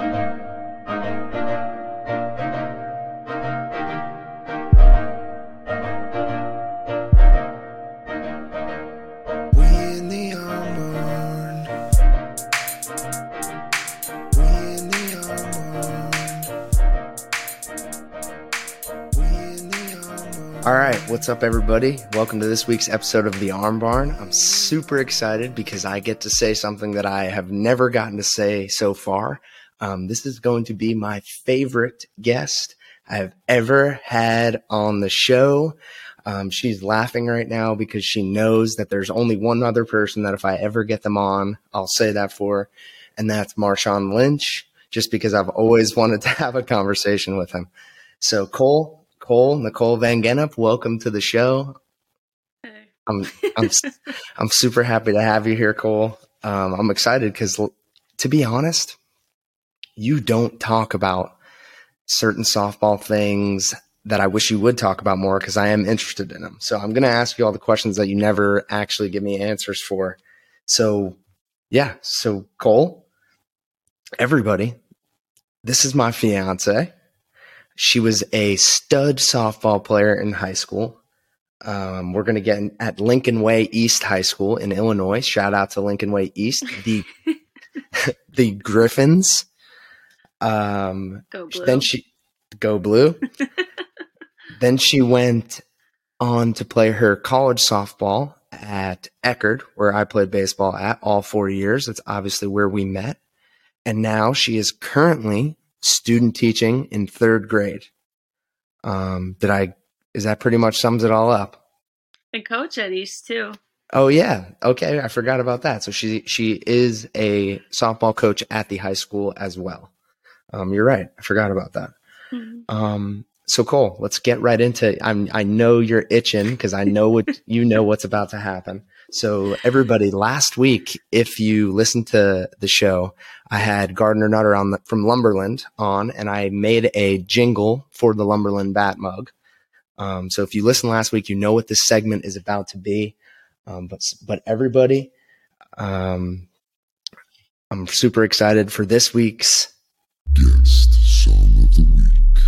All right, what's up, everybody? Welcome to this week's episode of The Arm Barn. I'm super excited because I get to say something that I have never gotten to say so far. Um, this is going to be my favorite guest I've ever had on the show. Um, she's laughing right now because she knows that there's only one other person that if I ever get them on, I'll say that for, and that's Marshawn Lynch, just because I've always wanted to have a conversation with him. So, Cole, Cole, Nikole Van Gennep, welcome to the show. Hey. I'm I'm I'm super happy to have you here, Cole. Um, I'm excited because, to be honest, you don't talk about certain softball things that I wish you would talk about more because I am interested in them. So I'm going to ask you all the questions that you never actually give me answers for. So, yeah. So Cole, everybody, this is my fiance. She was a stud softball player in high school. Um, we're going to get in, at Lincoln Way East High School in Illinois. Shout out to Lincoln Way East, the the Griffins. Um, Go blue. then she go blue. then she went on to play her college softball at Eckerd, where I played baseball at all four years. That's obviously where we met. And now she is currently student teaching in third grade. Um, did I, is that pretty much sums it all up? and coach at East too. Oh yeah. Okay. I forgot about that. So she, she is a softball coach at the high school as well. Um, you're right. I forgot about that. Mhm. Um, so Cole, let's get right into. I'm. I know you're itching because I know what you know what's about to happen. So everybody, last week, if you listened to the show, I had Gardner Nutter on the, from Lumberland on, and I made a jingle for the Lumberland Bat Mug. Um, so if you listened last week, you know what this segment is about to be. Um, but but everybody, um, I'm super excited for this week's Guest song of the week.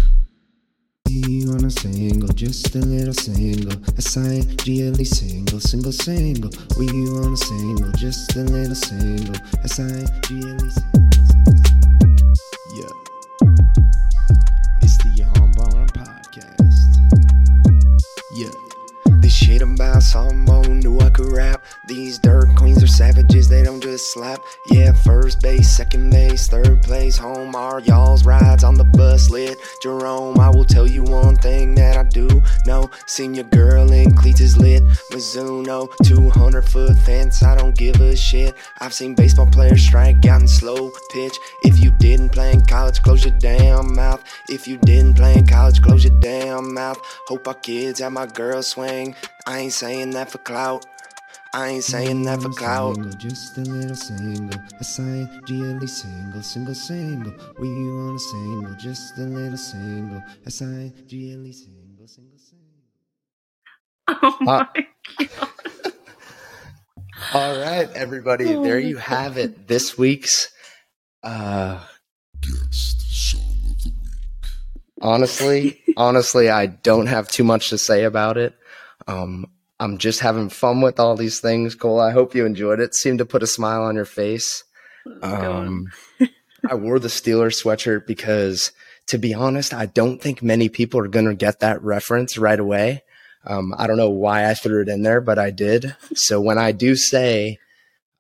We on a single, just a little single. S-I-G-L-E single, single, single. We on a single, just a little single. S-I-G-L-E single. Savages, they don't just slap. Yeah, first base, second base, third place, home are y'all's rides on the bus lit. Jerome, I will tell you one thing that I do know. Seen your girl in cleats is lit. Mizuno, 200 foot fence, I don't give a shit. I've seen baseball players strike out in slow pitch. If you didn't play in college, close your damn mouth. If you didn't play in college, close your damn mouth. Hope our kids have my girl swing. I ain't saying that for clout. I ain't saying that for clout. Single, just a little single. S-I-G-L-E single, single, single. We want a single, just a little single. S-I-G-L-E single, single, single. Oh my god! All right, everybody. There you have it. This week's uh Guest song of the week. honestly, honestly, I don't have too much to say about it. Um I'm just having fun with all these things, Cole. I hope you enjoyed it. Seemed to put a smile on your face. Um I wore the Steelers sweatshirt because to be honest, I don't think many people are going to get that reference right away. Um, I don't know why I threw it in there, but I did. So when I do say,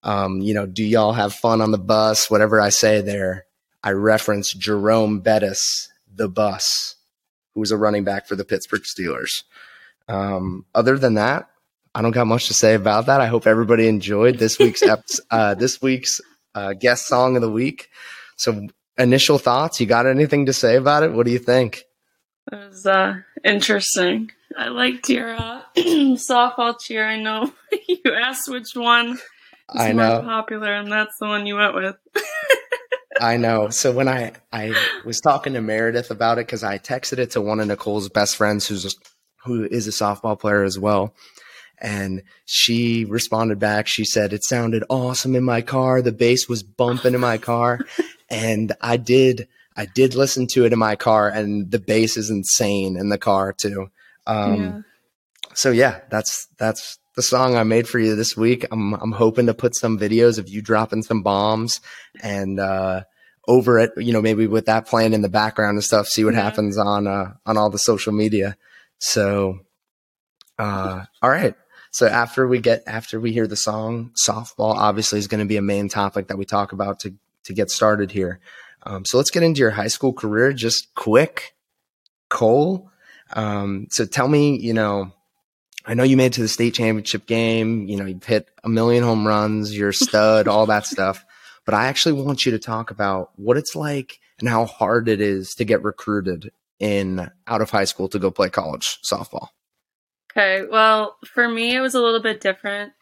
um, you know, do y'all have fun on the bus? Whatever I say there, I reference Jerome Bettis, the bus, who was a running back for the Pittsburgh Steelers. Um, other than that, I don't got much to say about that. I hope everybody enjoyed this week's uh, this week's uh, guest song of the week. So, initial thoughts? You got anything to say about it? What do you think? It was uh, interesting. I liked your uh, softball cheer. I know you asked which one is I more know. popular, and that's the one you went with. I know. So when I I was talking to Meredith about it because I texted it to one of Nikole's best friends who's a, who is a softball player as well, and she responded back. She said it sounded awesome in my car. The bass was bumping in my car, and I did I did listen to it in my car, and the bass is insane in the car too. Um, yeah. So yeah, that's that's the song I made for you this week. I'm I'm hoping to put some videos of you dropping some bombs and uh, over it, you know, maybe with that playing in the background and stuff. See what yeah. happens on uh, on all the social media. So, uh, all right. So after we get after we hear the song, softball obviously is going to be a main topic that we talk about to to get started here. Um, so let's get into your high school career, just quick. Cole, um, so tell me, you know, I know you made it to the state championship game. You know, you've hit a million home runs. You're a stud, all that stuff. But I actually want you to talk about what it's like and how hard it is to get recruited in out of high school to go play college softball. Okay. Well, for me, it was a little bit different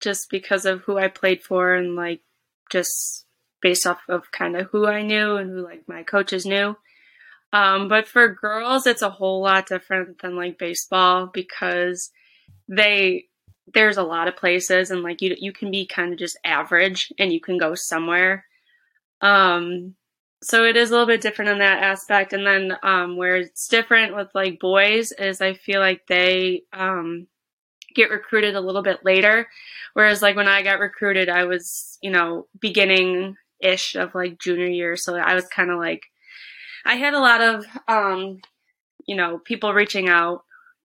just because of who I played for and like just based off of kind of who I knew and who like my coaches knew. Um, but for girls, it's a whole lot different than like baseball because they there's a lot of places and like you you can be kind of just average and you can go somewhere. Um, so it is a little bit different in that aspect. And then um, where it's different with like boys is I feel like they um, get recruited a little bit later. Whereas like when I got recruited, I was you know beginning ish of like junior year, so I was kind of like I had a lot of um, you know people reaching out,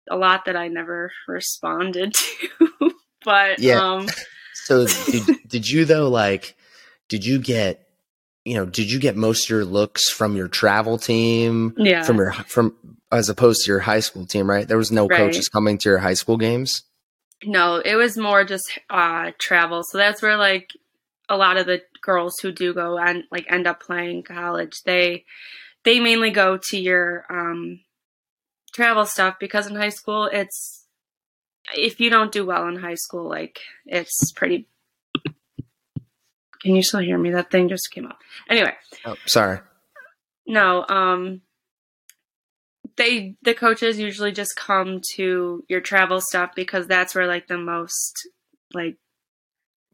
a lot that I never responded to. but yeah. Um, so did, did you though like did you get you know, did you get most of your looks from your travel team? Yeah. From your from as opposed to your high school team, right? There was no right. coaches coming to your high school games. No, it was more just uh travel. So that's where like a lot of the girls who do go and like end up playing college, they they mainly go to your um travel stuff because in high school it's if you don't do well in high school, like it's pretty can you still hear me? That thing just came up. Anyway. Oh, sorry. No, um they the coaches usually just come to your travel stuff because that's where like the most like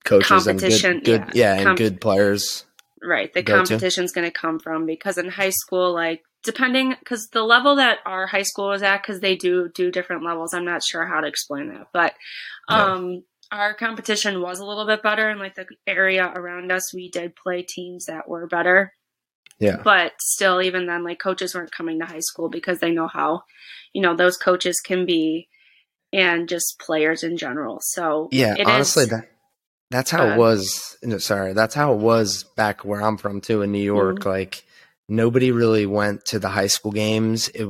coaches competition and good, good yeah, yeah, and good players. Right. The competition's going to come from because in high school like depending because the level that our high school is at because they do do different levels i'm not sure how to explain that but um our competition was a little bit better and like the area around us we did play teams that were better. Yeah. But still even then like coaches weren't coming to high school because they know how you know those coaches can be and just players in general. So yeah honestly is, that that's how it was no, sorry that's how it was back where i'm from too in new york. Mm-hmm. like nobody really went to the high school games. It,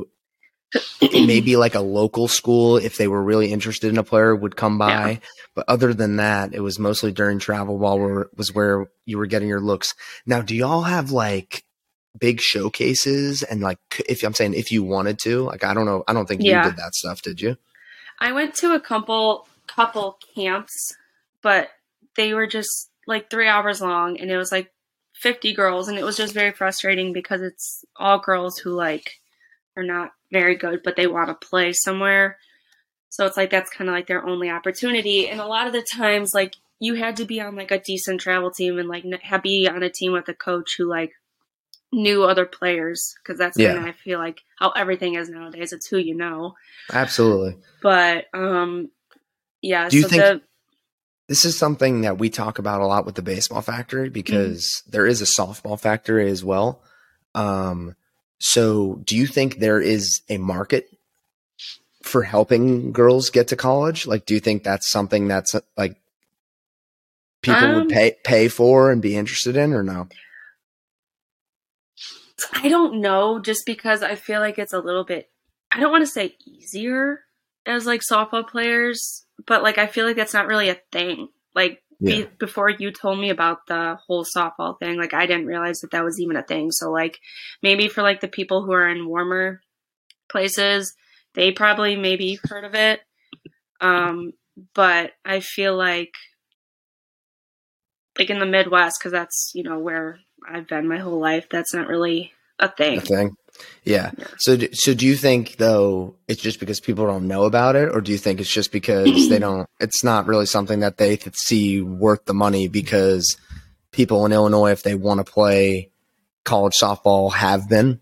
maybe like a local school if they were really interested in a player would come by yeah. but other than that it was mostly during travel ball where was where you were getting your looks now do y'all have like big showcases and like if i'm saying if you wanted to like i don't know i don't think yeah. you did that stuff did you i went to a couple couple camps but they were just like three hours long and it was like 50 girls and it was just very frustrating because it's all girls who like are not very good, but they want to play somewhere. So it's like that's kind of like their only opportunity. And a lot of the times, like you had to be on like a decent travel team and like be on a team with a coach who like knew other players because that's yeah. kind of I feel like how everything is nowadays. It's who you know. Absolutely. But um, yeah. Do you so think the, this is something that we talk about a lot with the baseball factory because mm-hmm. there is a softball factory as well. Um, so, do you think there is a market for helping girls get to college? Like, do you think that's something that's like people um, would pay pay for and be interested in, or no? I don't know, just because I feel like it's a little bit. I don't want to say easier as like softball players, but like I feel like that's not really a thing. Like yeah. be, before you told me about the whole softball thing, like I didn't realize that that was even a thing. So like maybe for like the people who are in warmer places, they probably maybe heard of it. Um, but I feel like like in the Midwest, because that's you know where I've been my whole life. That's not really a thing. A thing. Yeah. yeah. So, so do you think though it's just because people don't know about it, or do you think it's just because they don't? It's not really something that they see worth the money because people in Illinois, if they want to play college softball have been?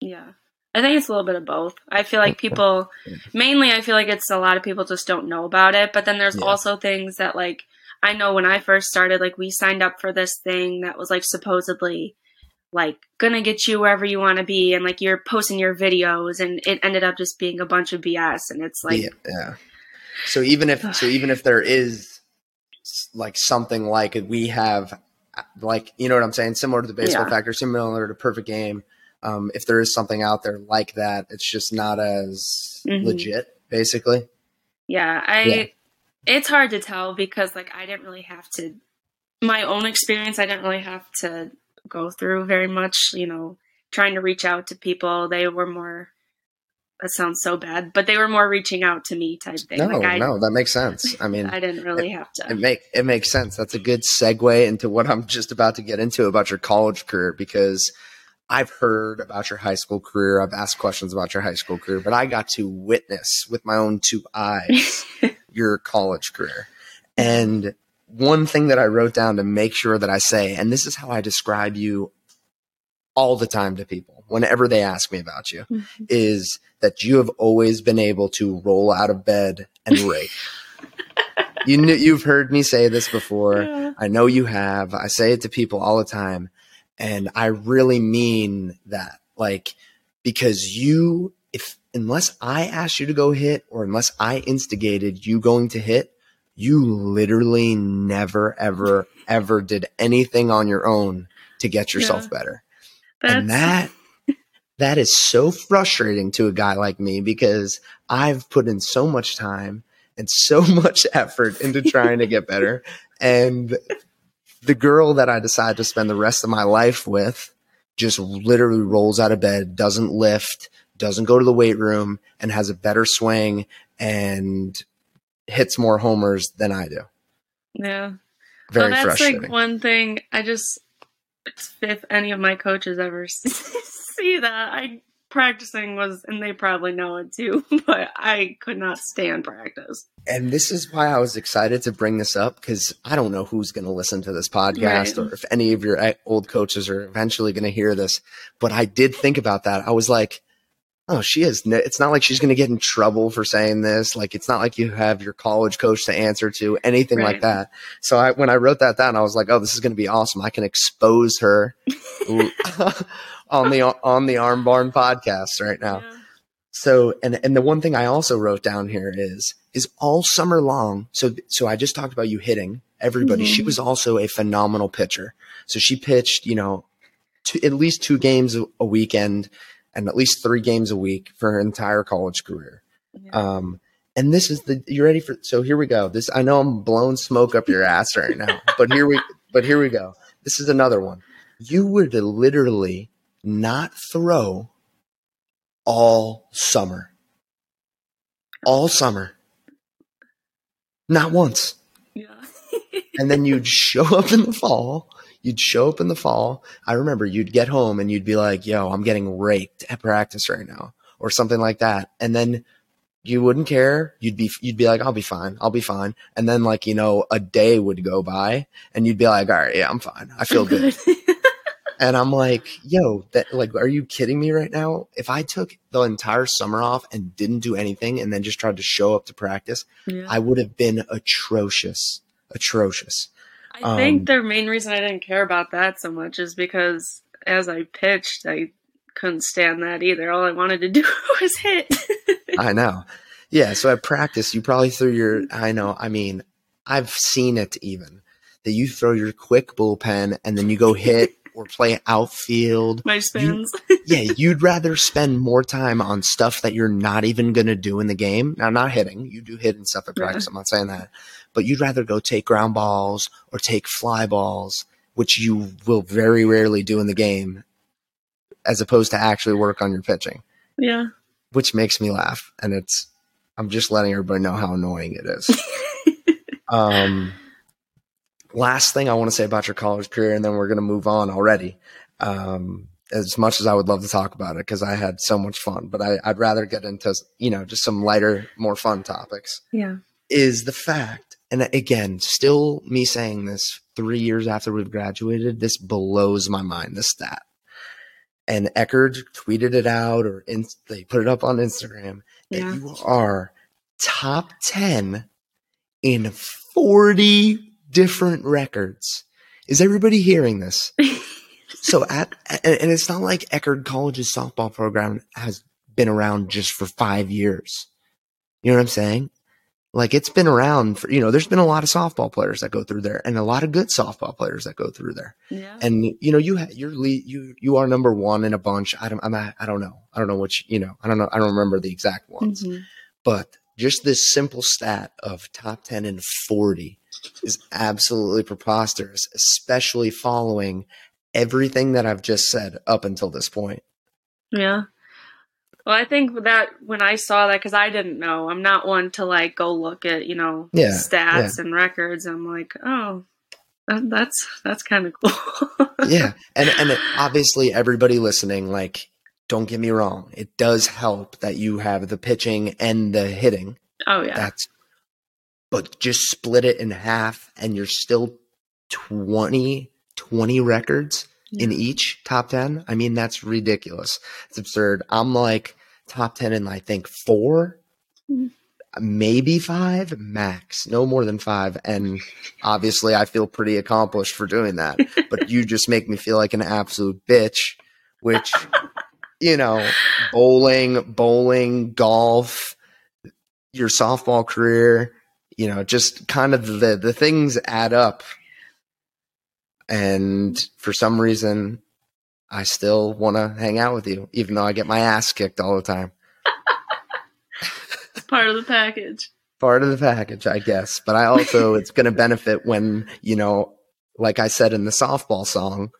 Yeah. I think it's a little bit of both. I feel like people, mainly, I feel like it's a lot of people just don't know about it. But then there's Yeah. also things that, like, I know when I first started, like, we signed up for this thing that was, like, supposedly, like, gonna get you wherever you want to be. And, like, you're posting your videos, and it ended up just being a bunch of BS. And it's like, yeah, yeah. So even if so even if there is like something like we have like you know what I'm saying similar to the baseball Yeah. factor similar to perfect game um, if there is something out there like that it's just not as Mhm. legit basically Yeah, I Yeah. it's hard to tell because like I didn't really have to my own experience I didn't really have to go through very much, you know, trying to reach out to people. They were more that sounds so bad, but they were more reaching out to me type thing. no like I no that makes sense I mean I didn't really have to. it make it makes sense. That's a good segue into what I'm just about to get into about your college career because I've heard about your high school career. I've asked questions about your high school career, but I got to witness with my own two eyes your college career. And one thing that I wrote down to make sure that I say, and this is how I describe you all the time to people whenever they ask me about you, Mhm. is that you have always been able to roll out of bed and rake. you knew you've heard me say this before. Yeah. I know you have. I say it to people all the time. And I really mean that. Like, because you, if, unless I asked you to go hit or unless I instigated you going to hit, you literally never, ever, ever did anything on your own to get yourself Yeah. better. That's, And that, that is so frustrating to a guy like me because I've put in so much time and so much effort into trying to get better. And the girl that I decide to spend the rest of my life with just literally rolls out of bed, doesn't lift, doesn't go to the weight room, and has a better swing and hits more homers than I do. yeah. Very well, that's frustrating. like one thing I just if any of my coaches ever see that I practicing was and they probably know it too, but I could not stand practice. and this is why I was excited to bring this up because I don't know who's going to listen to this podcast Right. or if any of your e- old coaches are eventually going to hear this. But I did think about that. I was like, oh, she is. It's not like she's going to get in trouble for saying this. Like, it's not like you have your college coach to answer to, anything like that. So I, when I wrote that down, I was like, oh, this is going to be awesome. I can expose her on the on the Arm Barn podcast right now. Yeah. So and and the one thing I also wrote down here is is all summer long. So so I just talked about you hitting everybody. She Mhm. was also a phenomenal pitcher. So she pitched, you know, two, at least two games a weekend and at least three games a week for her entire college career. Yeah. Um, and this is the you ready for? So here we go. This I know I'm blowing smoke up your ass right now, but here we but here we go. This is another one. You would literally not throw all summer, all summer, not once, yeah. and then you'd show up in the fall. You'd show up in the fall. I remember you'd get home and you'd be like, "Yo, I'm getting raped at practice right now," or something like that, and then you wouldn't care. You'd be you'd be like, I'll be fine. I'll be fine. And then like, you know, a day would go by and you'd be like, all right, yeah, I'm fine. I feel good. and I'm like, yo, that like are you kidding me right now? If I took the entire summer off and didn't do anything and then just tried to show up to practice, yeah. I would have been atrocious. Atrocious. I think Um, the main reason I didn't care about that so much is because as I pitched, I couldn't stand that either. All I wanted to do was hit. I know. Yeah, so at practice you probably threw your I know, I mean, I've seen it even. That you throw your quick bullpen and then you go hit or play outfield My spins. yeah, you'd rather spend more time on stuff that you're not even going to do in the game. Now, not hitting. You do hit and stuff at Yeah. practice. I'm not saying that. But you'd rather go take ground balls or take fly balls, which you will very rarely do in the game, as opposed to actually work on your pitching, yeah. which makes me laugh. And it's, I'm just letting everybody know how annoying it is. um, last thing I want to say about your college career, and then we're going to move on already. Um, as much as I would love to talk about it because I had so much fun, but I, I'd rather get into you know just some lighter, more fun topics. Yeah. Is the fact, and again, still me saying this three years after we've graduated, this blows my mind. This stat and Eckerd tweeted it out or in, they put it up on Instagram that Yeah. you are top 10 in 40 different records. Is everybody hearing this? so at and it's not like Eckerd College's softball program has been around just for 5 years. You know what I'm saying? Like it's been around for, you know, there's been a lot of softball players that go through there and a lot of good softball players that go through there Yeah. and you know you ha- you're lead, you you are number one in a bunch. I don't I'm not, I don't know I don't know which you know I don't know I don't remember the exact ones, Mhm. but just this simple stat of top ten and forty is absolutely preposterous, especially following everything that I've just said up until this point. Yeah. Well, I think that when I saw that, because I didn't know, I'm not one to like go look at you know Yeah, stats and records. I'm like, oh, that, that's that's kind of cool. yeah, and and it, obviously everybody listening, like, don't get me wrong, it does help that you have the pitching and the hitting. oh yeah. That's but just split it in half and you're still 20 20 records in each top 10. I mean that's ridiculous. It's absurd. I'm like top 10 in I think 4 Mhm. maybe 5 max. No more than 5 and obviously I feel pretty accomplished for doing that. But you just make me feel like an absolute bitch which you know, bowling, bowling, golf, your softball career, you know, just kind of the the things add up. And for some reason, I still want to hang out with you, even though I get my ass kicked all the time. It's part of the package. Part of the package, I guess. But I also, it's going to benefit when, you know, like I said in the softball song,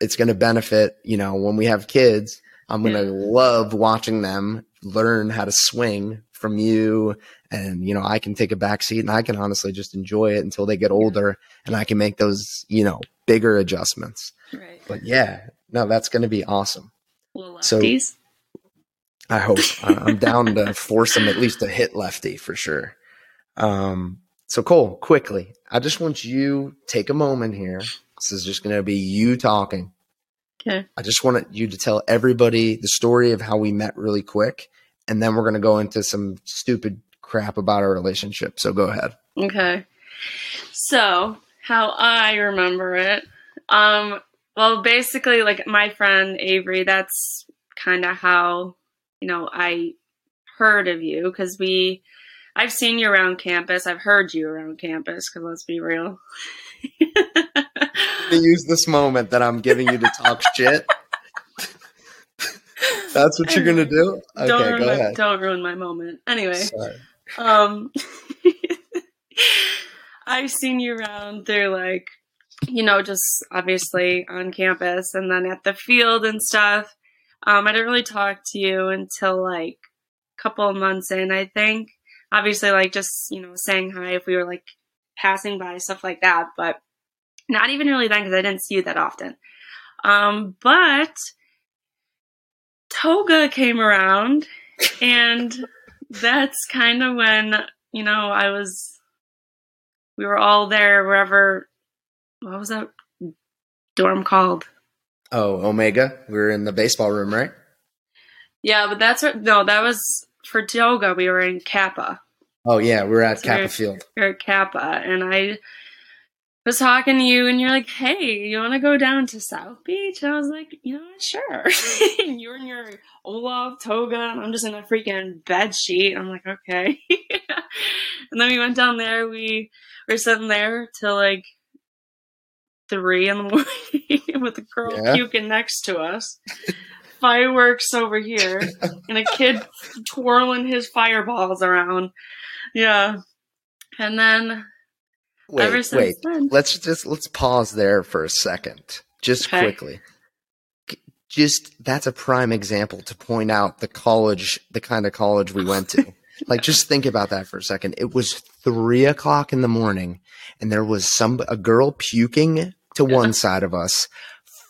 it's going to benefit, you know, when we have kids. I'm going to Yeah. love watching them learn how to swing from you. And, you know, I can take a back seat and I can honestly just enjoy it until they get older and I can make those, you know, bigger adjustments. Right. But yeah, no, that's going to be awesome. So- lefties. I hope I'm down to force him at least to hit lefty for sure. Um, so Cole, quickly, I just want you take a moment here. This is just going to be you talking. Okay. I just want you to tell everybody the story of how we met really quick, and then we're going to go into some stupid crap about our relationship. So go ahead. Okay. So, how I remember it. Um well, basically like my friend Avery, that's kind of how, you know, I heard of you cuz we I've seen you around campus. I've heard you around campus cuz let's be real. To use this moment that I'm giving you to talk shit. That's what you're going to do? Okay, don't, ruin go my, ahead. don't ruin my moment. Anyway, Sorry. Um I've seen you around. Through like you know just obviously on campus and then at the field and stuff. Um I didn't really talk to you until like a couple of months in I think. Obviously like just you know saying hi if we were like passing by stuff like that but not even really then because I didn't see you that often. Um but Toga came around and that's kind of when you know I was. We were all there wherever. What was that dorm called? Oh, Omega. We were in the baseball room, right? Yeah, but that's what. No, that was for Toga. We were in Kappa. Oh yeah, we were at Sorry. Kappa Field. We were at Kappa, and I was talking to you, and you're like, "Hey, you want to go down to South Beach?" And I was like, "You know? Sure." and you're in your Olaf toga, and I'm just in a freaking bed sheet. I'm like, "Okay." and then we went down there. We were sitting there till like three in the morning with a girl Yeah. puking next to us. Fireworks over here, and a kid twirling his fireballs around. Yeah. And then Wait, since wait. then. Let's just let's pause there for a second, just Okay. quickly. Just that's a prime example to point out the college, the kind of college we went to. like, just think about that for a second. It was three o'clock in the morning, and there was some a girl puking to one side of us.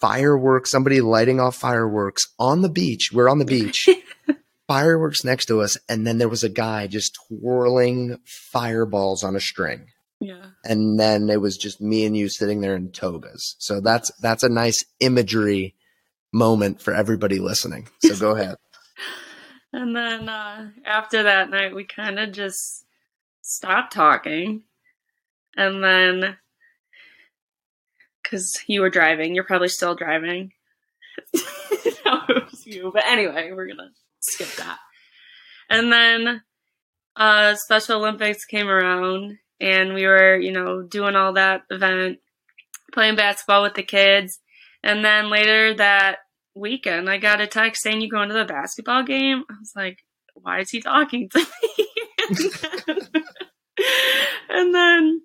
Fireworks, somebody lighting off fireworks on the beach. We're on the beach. fireworks next to us, and then there was a guy just twirling fireballs on a string Yeah. and then it was just me and you sitting there in togas. So that's that's a nice imagery moment for everybody listening. So go ahead. and then uh, after that night, we kind of just stopped talking. And then, because you were driving, you're probably still driving. no, it was you. But anyway, we're going to skip that. And then uh, Special Olympics came around, and we were, you know, doing all that event, playing basketball with the kids. And then later that weekend, I got a text saying you going to the basketball game. I was like, why is he talking to me? and then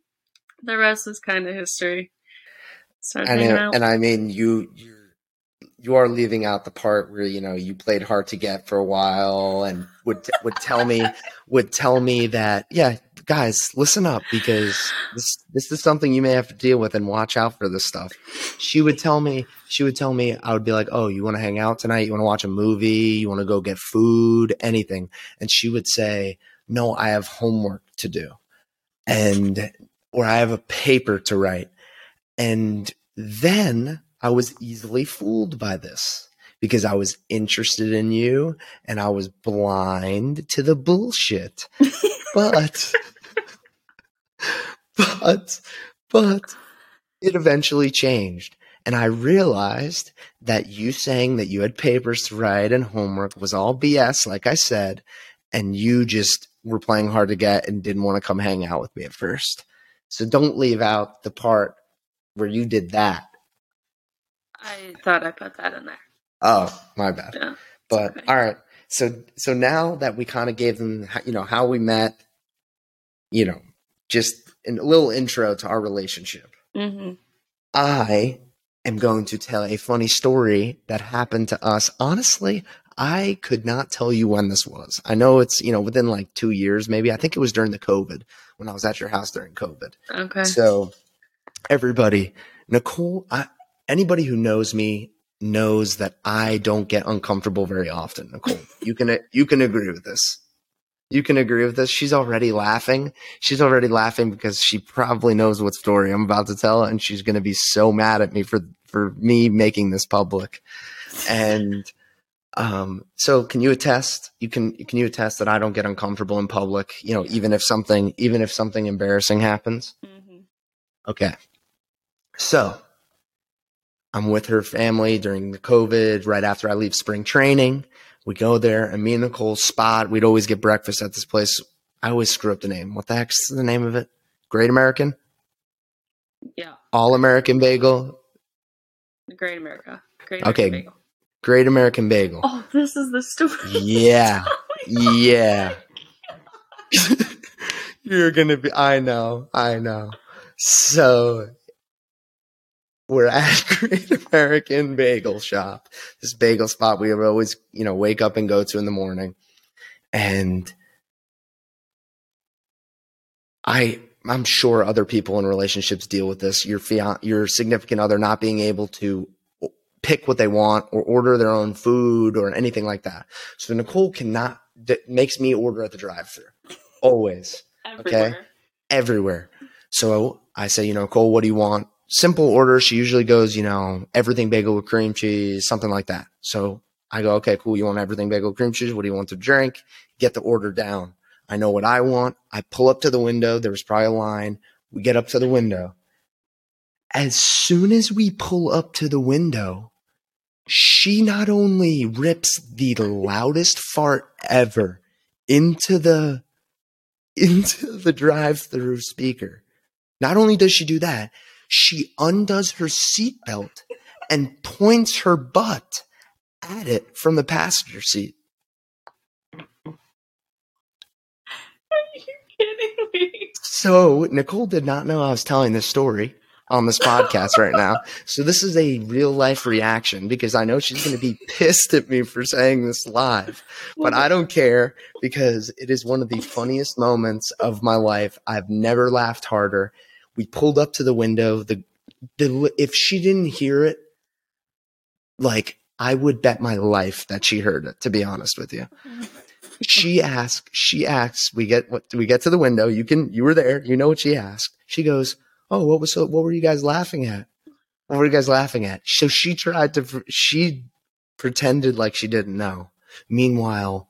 the rest was kind of history. and, and I mean, you you you are leaving out the part where you know you played hard to get for a while and would would tell me would tell me that yeah guys listen up because this this is something you may have to deal with and watch out for this stuff. She would tell me she would tell me i would be like oh you want to hang out tonight? You want to watch a movie? You want to go get food? Anything. And she would say no i have homework to do and or i have a paper to write. And then I was easily fooled by this because I was interested in you and I was blind to the bullshit. but, but, but it eventually changed. And I realized that you saying that you had papers to write and homework was all BS, like I said, and you just were playing hard to get and didn't want to come hang out with me at first. So don't leave out the part where you did that I thought I put that in there. Oh, my bad. Yeah, but okay. all right. So so now that we kind of gave them, you know, how we met, you know, just a little intro to our relationship. Mm-hmm. I am going to tell a funny story that happened to us. Honestly, I could not tell you when this was. I know it's, you know, within like two years, maybe. I think it was during the COVID when I was at your house during COVID. Okay. So everybody, Nikole, I, anybody who knows me knows that I don't get uncomfortable very often, Nikole. You can you can agree with this. You can agree with this. She's already laughing. She's already laughing because she probably knows what story I'm about to tell, and she's going to be so mad at me for for me making this public. And um, so, can you attest? You can can you attest that I don't get uncomfortable in public? You know, even if something even if something embarrassing happens. Mm-hmm. Okay. So I'm with her family during the COVID, right after I leave spring training. We go there and me and Nikole spot. We'd always get breakfast at this place. I always screw up the name. What the heck's the name of it? Great American? Yeah. All American Bagel? Great America. Great American okay. Bagel. Great American Bagel. Oh, this is the story. Yeah. oh yeah. You're going to be, I know, I know. So we're at Great American Bagel Shop, this bagel spot we would always, you know, wake up and go to in the morning. And I, I'm sure other people in relationships deal with this. Your fian- your significant other not being able to pick what they want or order their own food or anything like that. So Nikole cannot, that makes me order at the drive through always. Everywhere. Okay. Everywhere. So I say, you know, Cole, what do you want? Simple order. She usually goes, you know, everything bagel with cream cheese, something like that. So I go, okay, cool. You want everything bagel with cream cheese? What do you want to drink? Get the order down. I know what I want. I pull up to the window. There was probably a line. We get up to the window. As soon as we pull up to the window, she not only rips the loudest fart ever into the into the drive-through speaker. Not only does she do that, she undoes her seatbelt and points her butt at it from the passenger seat. Are you kidding me? So Nikole did not know I was telling this story on this podcast right now. So this is a real life reaction because I know she's going to be pissed at me for saying this live, but I don't care because it is one of the funniest moments of my life. I've never laughed harder. We pulled up to the window. The, the, if she didn't hear it, like I would bet my life that she heard it, to be honest with you. she asked, she asks, we get what we get to the window. You can, you were there. You know what she asked. She goes, Oh, what was so, what were you guys laughing at? What were you guys laughing at? So she tried to, she pretended like she didn't know. Meanwhile,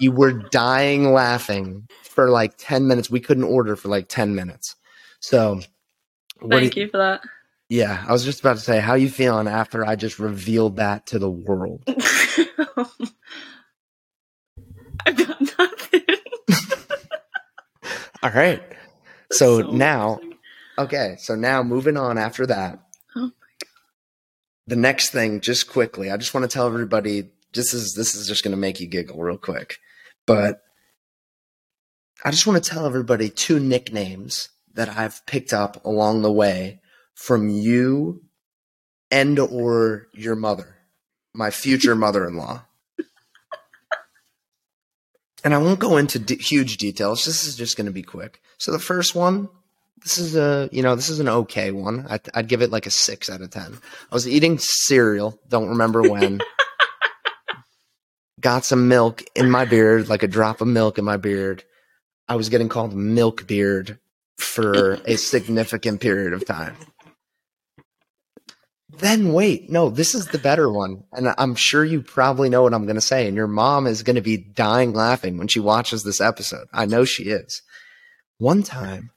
you were dying laughing for like 10 minutes. We couldn't order for like 10 minutes. So, Thank do- you for that. Yeah, I was just about to say, how you feeling after I just revealed that to the world? I've got nothing. All right. So, So now, okay, so now moving on after that. Oh my The next thing, just quickly, I just want to tell everybody this is this is just going to make you giggle real quick. But I just want to tell everybody two nicknames that I've picked up along the way from you and or your mother, my future mother-in-law. And I won't go into d- huge details. This is just going to be quick. So the first one, this is a, you know, this is an okay one. I'd, I'd give it like a six out of 10. I was eating cereal. Don't remember when. Got some milk in my beard, like a drop of milk in my beard. I was getting called milk beard for a significant period of time. Then wait, no, this is the better one. And I'm sure you probably know what I'm going to say. And your mom is going to be dying laughing when she watches this episode. I know she is. One time,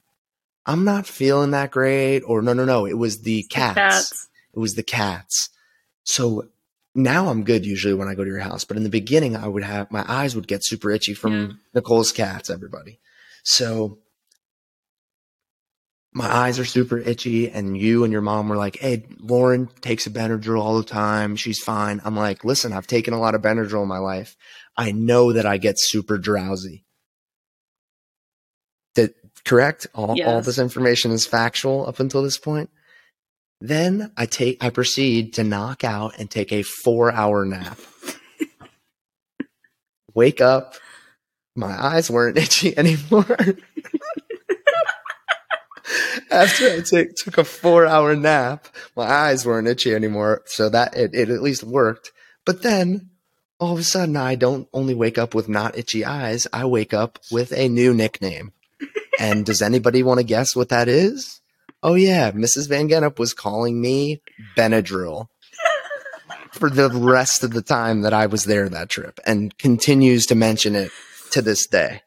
I'm not feeling that great, or no, no, no, it was the cats. Cats. It was the cats. So now I'm good usually when I go to your house, but in the beginning I would have my eyes would get super itchy from Yeah. Nikole's cats, everybody. So my eyes are super itchy and you and your mom were like, Hey, Lauren takes a Benadryl all the time. She's fine. I'm like, listen, I've taken a lot of Benadryl in my life. I know that I get super drowsy. That correct? All, all this information is factual up until this point. Then I take, I proceed to knock out and take a four hour nap. Wake up. My eyes weren't itchy anymore. After I take, took a four hour nap, my eyes weren't itchy anymore. So that it, it at least worked. But then all of a sudden, I don't only wake up with not itchy eyes, I wake up with a new nickname. And does anybody want to guess what that is? Oh, yeah, Mrs. Van Gennep was calling me Benadryl for the rest of the time that I was there that trip and continues to mention it to this day.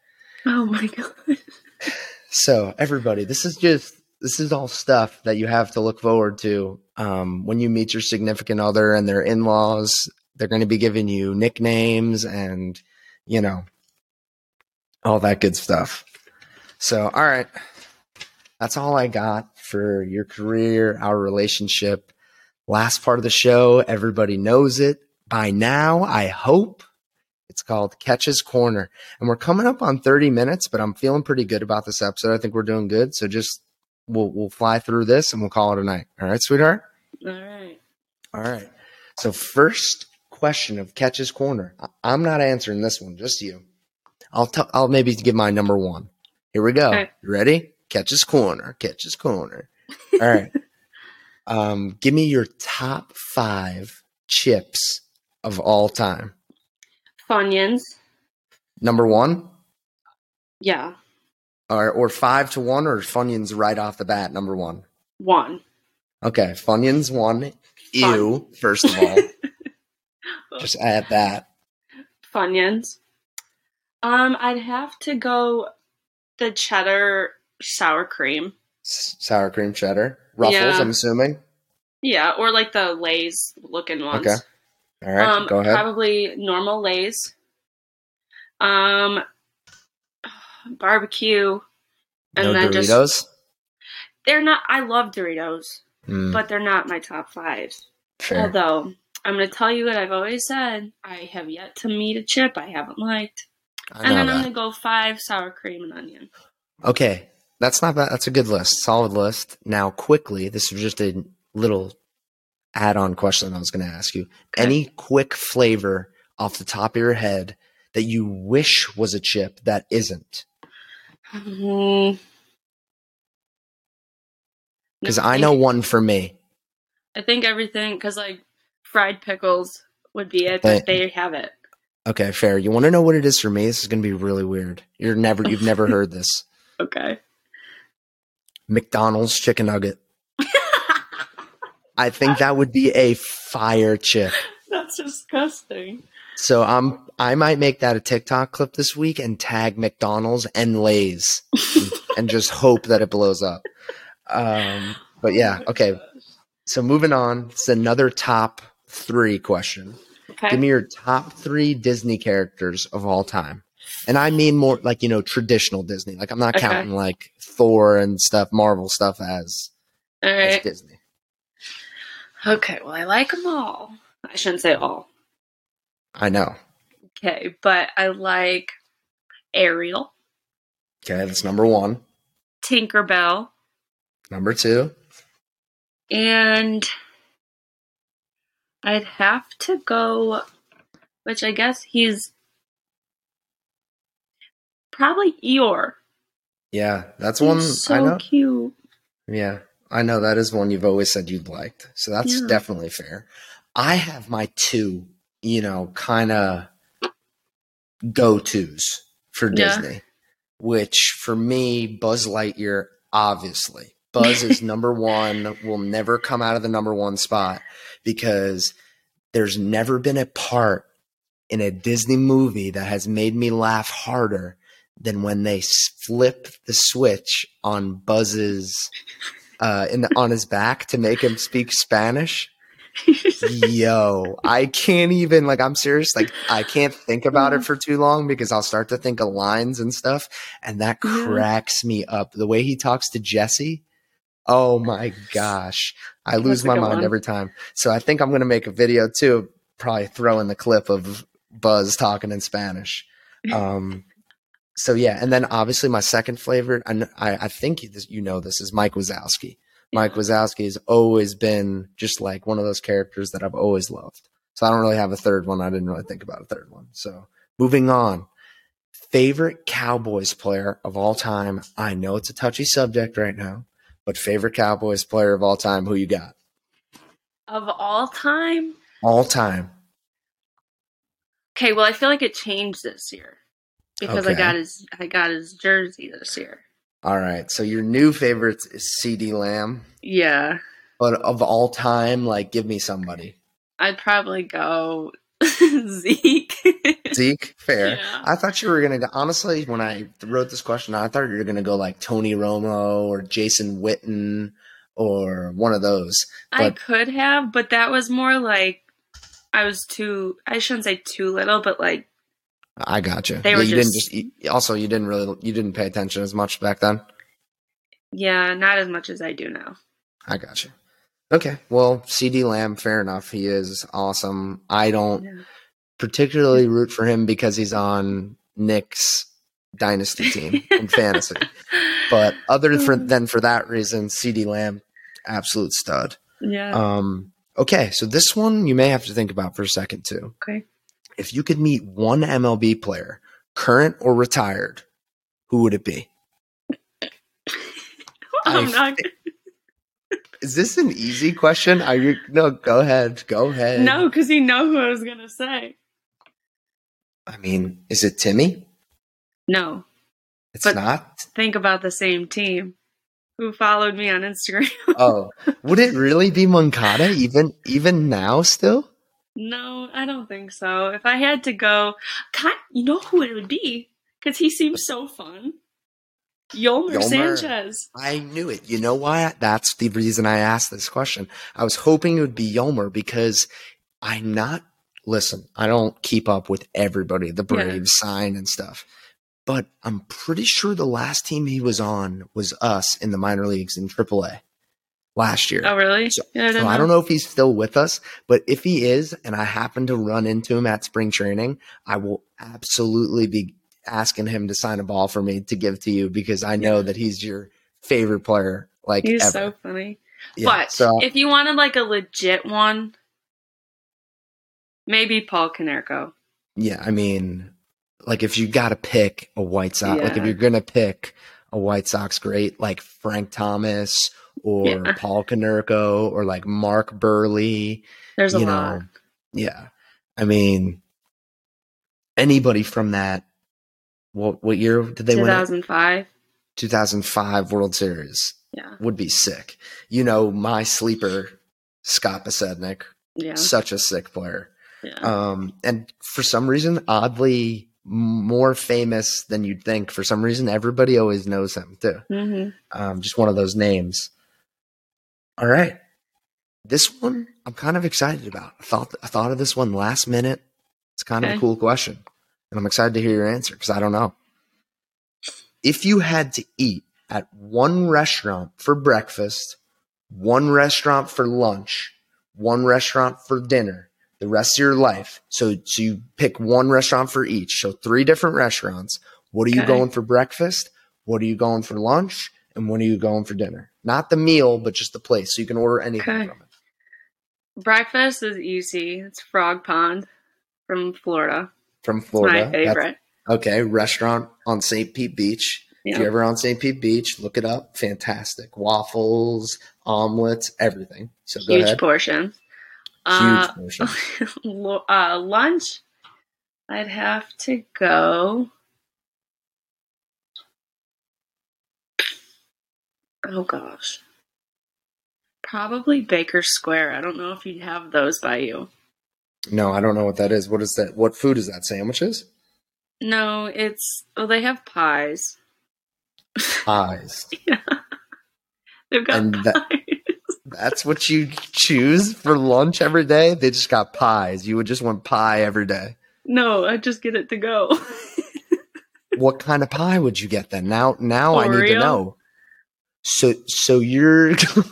Oh my god. So, everybody, this is just this is all stuff that you have to look forward to um, when you meet your significant other and their in-laws. They're going to be giving you nicknames and you know all that good stuff. So, all right, that's all I got for your career, our relationship. Last part of the show, everybody knows it by now. I hope. It's called Catches Corner. And we're coming up on 30 minutes, but I'm feeling pretty good about this episode. I think we're doing good. So just we'll we'll fly through this and we'll call it a night. All right, sweetheart? All right. All right. So first question of Catches Corner. I'm not answering this one, just you. I'll tell I'll maybe give my number one. Here we go. You ready? Catches Corner. Catches Corner. All right. um, give me your top five chips of all time. Funyuns. Number one, Yeah. or or five to one, or Funyuns right off the bat, number one. One. Okay, Funyuns one. Ew, first of all. Just add that. Funyuns. Um, I'd have to go the cheddar sour cream. S- sour cream cheddar. Ruffles, Yeah. I'm assuming. Yeah, or like the Lay's looking ones. Okay. All right, um, go ahead. Probably normal Lay's. Um, barbecue, and no then Doritos. just they're not. I love Doritos, Mm, but they're not my top five. fair. Although I'm going to tell you what I've always said: I have yet to meet a chip I haven't liked, I and then I'm going to go five sour cream and onion. Okay, that's not bad. That's a good list. Solid list. Now, quickly, this is just a little add-on question I was going to ask you. Okay. Any quick flavor off the top of your head that you wish was a chip that isn't? Because No, I know one for me. I think everything because like fried pickles would be it, but they have it. Okay, fair. You want to know what it is for me? This is going to be really weird. You're never, you've never heard this. Okay. McDonald's chicken nugget. I think that would be a fire chip. That's disgusting. So I'm I might make that a TikTok clip this week and tag McDonald's and Lay's and, just hope that it blows up. Um, but yeah, okay. So moving on, it's another top three question. Okay. Give me your top three Disney characters of all time. And I mean more like, you know, traditional Disney. Like I'm not Okay. counting like Thor and stuff, Marvel stuff as, All as. Disney. Okay. Well, I like them all. I shouldn't say all. I know. Okay, but I like Ariel, Okay, that's number one. Tinkerbell, Number two. and I'd have to go, which I guess he's probably Eeyore. Yeah, that's one He's I so know. cute. Yeah, I know that is one you've always said you'd liked. So that's Yeah. definitely fair. I have my two, you know, kind of go tos for Yeah. Disney, which for me, Buzz Lightyear, obviously. Buzz is number one, will never come out of the number one spot because there's never been a part in a Disney movie that has made me laugh harder than when they flip the switch on Buzz's uh in the, on his back to make him speak Spanish. Yo, I can't even like I'm serious like I can't think about it for too long because I'll start to think of lines and stuff and that Yeah. cracks me up. The way he talks to Jesse. Oh my gosh. I That's lose my mind one. every time. So I think I'm going to make a video too, probably throw in the clip of Buzz talking in Spanish. Um so yeah, and then obviously my second favorite, I, kn- I, I think you, you know this is Mike Wazowski. Mike Wazowski has always been just like one of those characters that I've always loved. So I don't really have a third one. I didn't really think about a third one. So moving on, favorite Cowboys player of all time. I know it's a touchy subject right now, but favorite Cowboys player of all time. Who you got? Of all time? All time. Okay, well, I feel like it changed this year because I got his I got his jersey this year. All right. So your new favorite is CeeDee Lamb, Yeah, but of all time, like give me somebody. I'd probably go Zeke. Zeke, fair. Yeah. I thought you were gonna go. Honestly, when I wrote this question, I thought you were gonna go like Tony Romo or Jason Witten or one of those. I could have, but that was more like I was too. I shouldn't say too little, but like I got you. They yeah, were you just- didn't just. Also, you didn't really. You didn't pay attention as much back then. yeah, not as much as I do now. I got you. Okay. Well, CeeDee Lamb, fair enough. He is awesome. I don't Yeah. particularly root for him because he's on Nick's dynasty team in fantasy. But other for, than for that reason, CeeDee Lamb, absolute stud. Yeah. Um, okay, so this one you may have to think about for a second too. okay. If you could meet one MLB player, current or retired, who would it be? I'm I not. Is this an easy question? Are you no? Go ahead. Go ahead. No, because you know who I was gonna say. I mean, is it Timmy? No. It's But- not. Think about the same team who followed me on Instagram. Oh, would it really be Moncada even even now still? No, I don't think so. If I had to go, God, you know who it would be? Because he seems so fun. Yolmer, Yolmer. Sanchez. I knew it. You know why? That's the reason I asked this question. I was hoping it would be Yolmer because I'm not. Listen, I don't keep up with everybody, the Yeah. Braves sign and stuff. But I'm pretty sure the last team he was on was us in the minor leagues in AAA last year. Oh, really? So- yeah, I So don't I know. don't know if he's still with us, but if he is, and I happen to run into him at spring training, I will absolutely be asking him to sign a ball for me to give to you because I know Yeah. that he's your favorite player, like He's ever. so funny. Yeah, but so if you wanted like a legit one, maybe Paul Konerko. yeah, I mean, like if you got to pick a White Sox, like if you're gonna pick a White Sox great, like Frank Thomas or Yeah. Paul Konerko or like Mark Buehrle, There's a you lot. know, yeah. I mean, anybody from that. What what year did they win? 2005. 2005 World Series Yeah. would be sick. You know, my sleeper, Scott Podsednik, Yeah. such a sick player. Yeah. Um, and for some reason, oddly more famous than you'd think. For some reason, everybody always knows him too. hmm Um, just one of those names. All right. This one I'm kind of excited about. I thought I thought of this one last minute. It's kind of a cool question. And I'm excited to hear your answer because I don't know. If you had to eat at one restaurant for breakfast, one restaurant for lunch, one restaurant for dinner, the rest of your life. So so you pick one restaurant for each. So three different restaurants. What are you Okay. going for breakfast? What are you going for lunch? And when are you going for dinner? Not the meal, but just the place. So you can order anything Okay. from it. Breakfast is easy. It's Frog Pond from Florida. From It's Florida. my That's- favorite. okay. Restaurant on St. Pete Beach. If you're ever on St. Pete Beach, look it up. Fantastic. Waffles, omelets, everything. So go Huge ahead. portion. Huge Uh, portion. Lu- uh, lunch, I'd have to go. Oh gosh. Probably Bakers Square. I don't know if you have those by you. No, I don't know what that is. What is that? What food is that? Sandwiches? No, it's well they have pies. Pies. yeah, They've got And that- pies. That's what you choose for lunch every day? They just got pies. You would just want pie every day. No, I just get it to go. What kind of pie would you get then? Now now I need to know. So so you're so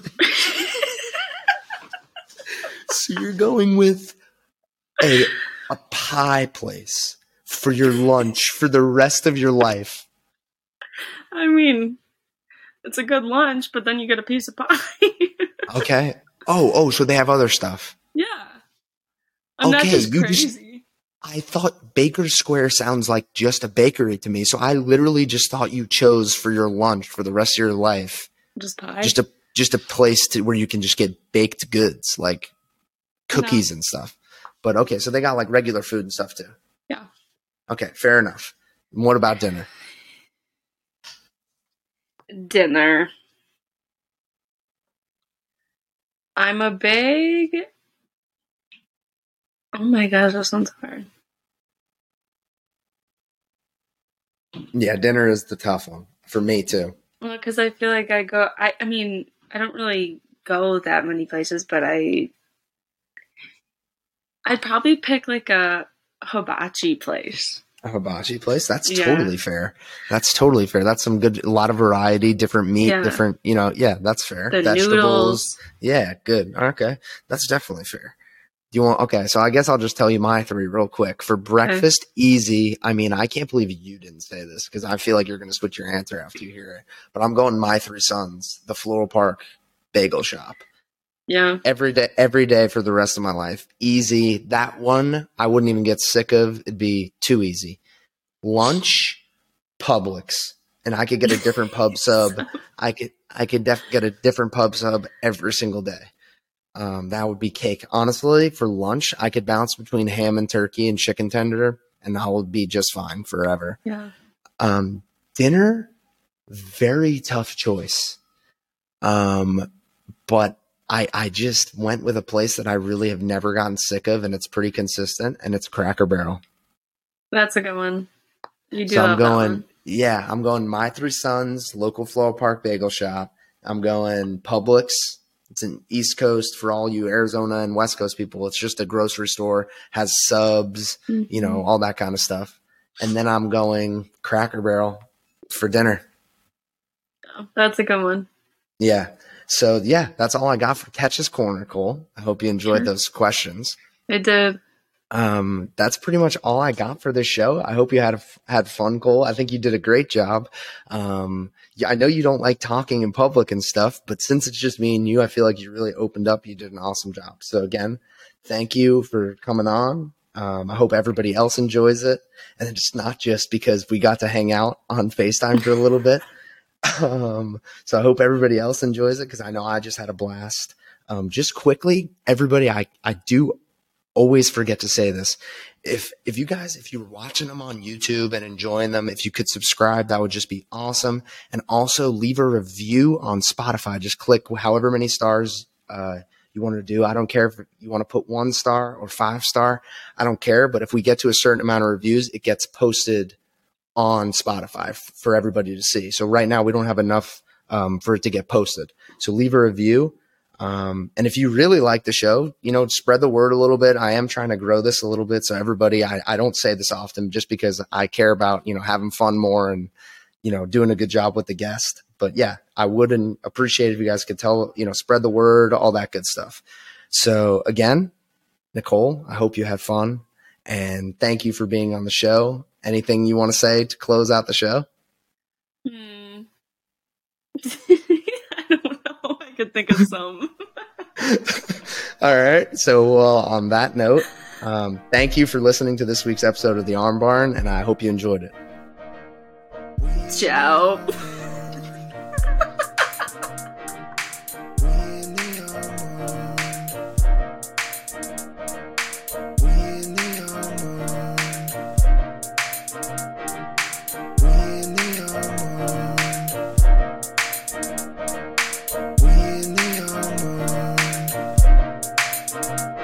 you're going with a a pie place for your lunch for the rest of your life. I mean, it's a good lunch, but then you get a piece of pie. Okay. Oh, oh, so they have other stuff. yeah. That's Okay, you just-. I thought Bakers Square sounds like just a bakery to me. So I literally just thought you chose for your lunch for the rest of your life. Just pie. Just a just a place to where you can just get baked goods like cookies and stuff. But okay, so they got like regular food and stuff too. Yeah. Okay, fair enough. And what about dinner? dinner. I'm a big. Oh my gosh, that sounds hard. Yeah, dinner is the tough one for me too. Well, because I feel like I go. I, I mean, I don't really go that many places, but I. I'd probably pick like a hibachi place. A hibachi place. That's Yeah. totally fair. That's totally fair. That's some good. A lot of variety, different meat, Yeah. different. You know, yeah, that's fair. The noodles. Yeah, good. Okay, that's definitely fair. Do you want? Okay, so I guess I'll just tell you my three real quick. For breakfast, easy. I mean, I can't believe you didn't say this because I feel like you're going to switch your answer after you hear it. But I'm going my three sons, the Floral Park Bagel Shop Yeah. every day every day for the rest of my life easy that one i wouldn't even get sick of it'd be too easy lunch publix and i could get a different pub sub i could i could def- get a different pub sub every single day um, that would be cake honestly for lunch i could bounce between ham and turkey and chicken tender and i would be just fine forever Yeah. um, dinner, very tough choice. Um, but I I just went with a place that I really have never gotten sick of, and it's pretty consistent, and it's Cracker Barrel. That's a good one. You do So I'm going, one. yeah, I'm going. My Three Sons, local Floral Park Bagel Shop. I'm going Publix. It's an East Coast for all you Arizona and West Coast people. It's just a grocery store, has subs, you Mm-hmm. know, all that kind of stuff. And then I'm going Cracker Barrel for dinner. Mhm. That's a good one. Yeah. So yeah, that's all I got for Catch's Corner, Cole. I hope you enjoyed Sure. those questions. I did. Um, that's pretty much all I got for this show. I hope you had a, had fun, Cole. I think you did a great job. Um, yeah, I know you don't like talking in public and stuff, but since it's just me and you, I feel like you really opened up. You did an awesome job. So again, thank you for coming on. Um, I hope everybody else enjoys it, and it's not just because we got to hang out on Facetime for a little bit. Um, so I hope everybody else enjoys it because I know I just had a blast. Um, just quickly, everybody, I I do always forget to say this. If if you guys if you're watching them on YouTube and enjoying them, if you could subscribe, that would just be awesome. And also leave a review on Spotify. Just click however many stars uh, you want to do. I don't care if you want to put one star or five star. I don't care. But if we get to a certain amount of reviews, it gets posted on Spotify f- for everybody to see. So right now we don't have enough um, for it to get posted. So leave a review. Um, and if you really like the show, you know, spread the word a little bit. I am trying to grow this a little bit. So everybody, I, I don't say this often just because I care about, you know, having fun more and, you know, doing a good job with the guest. But yeah, I wouldn't appreciate if you guys could tell, you know, spread the word, all that good stuff. So again, Nikole, I hope you have fun and thank you for being on the show. Anything you want to say to close out the show? Hmm. I don't know. I could think of some. All right. So, well, on that note, um, thank you for listening to this week's episode of The Arm Barn, and I hope you enjoyed it. Ciao.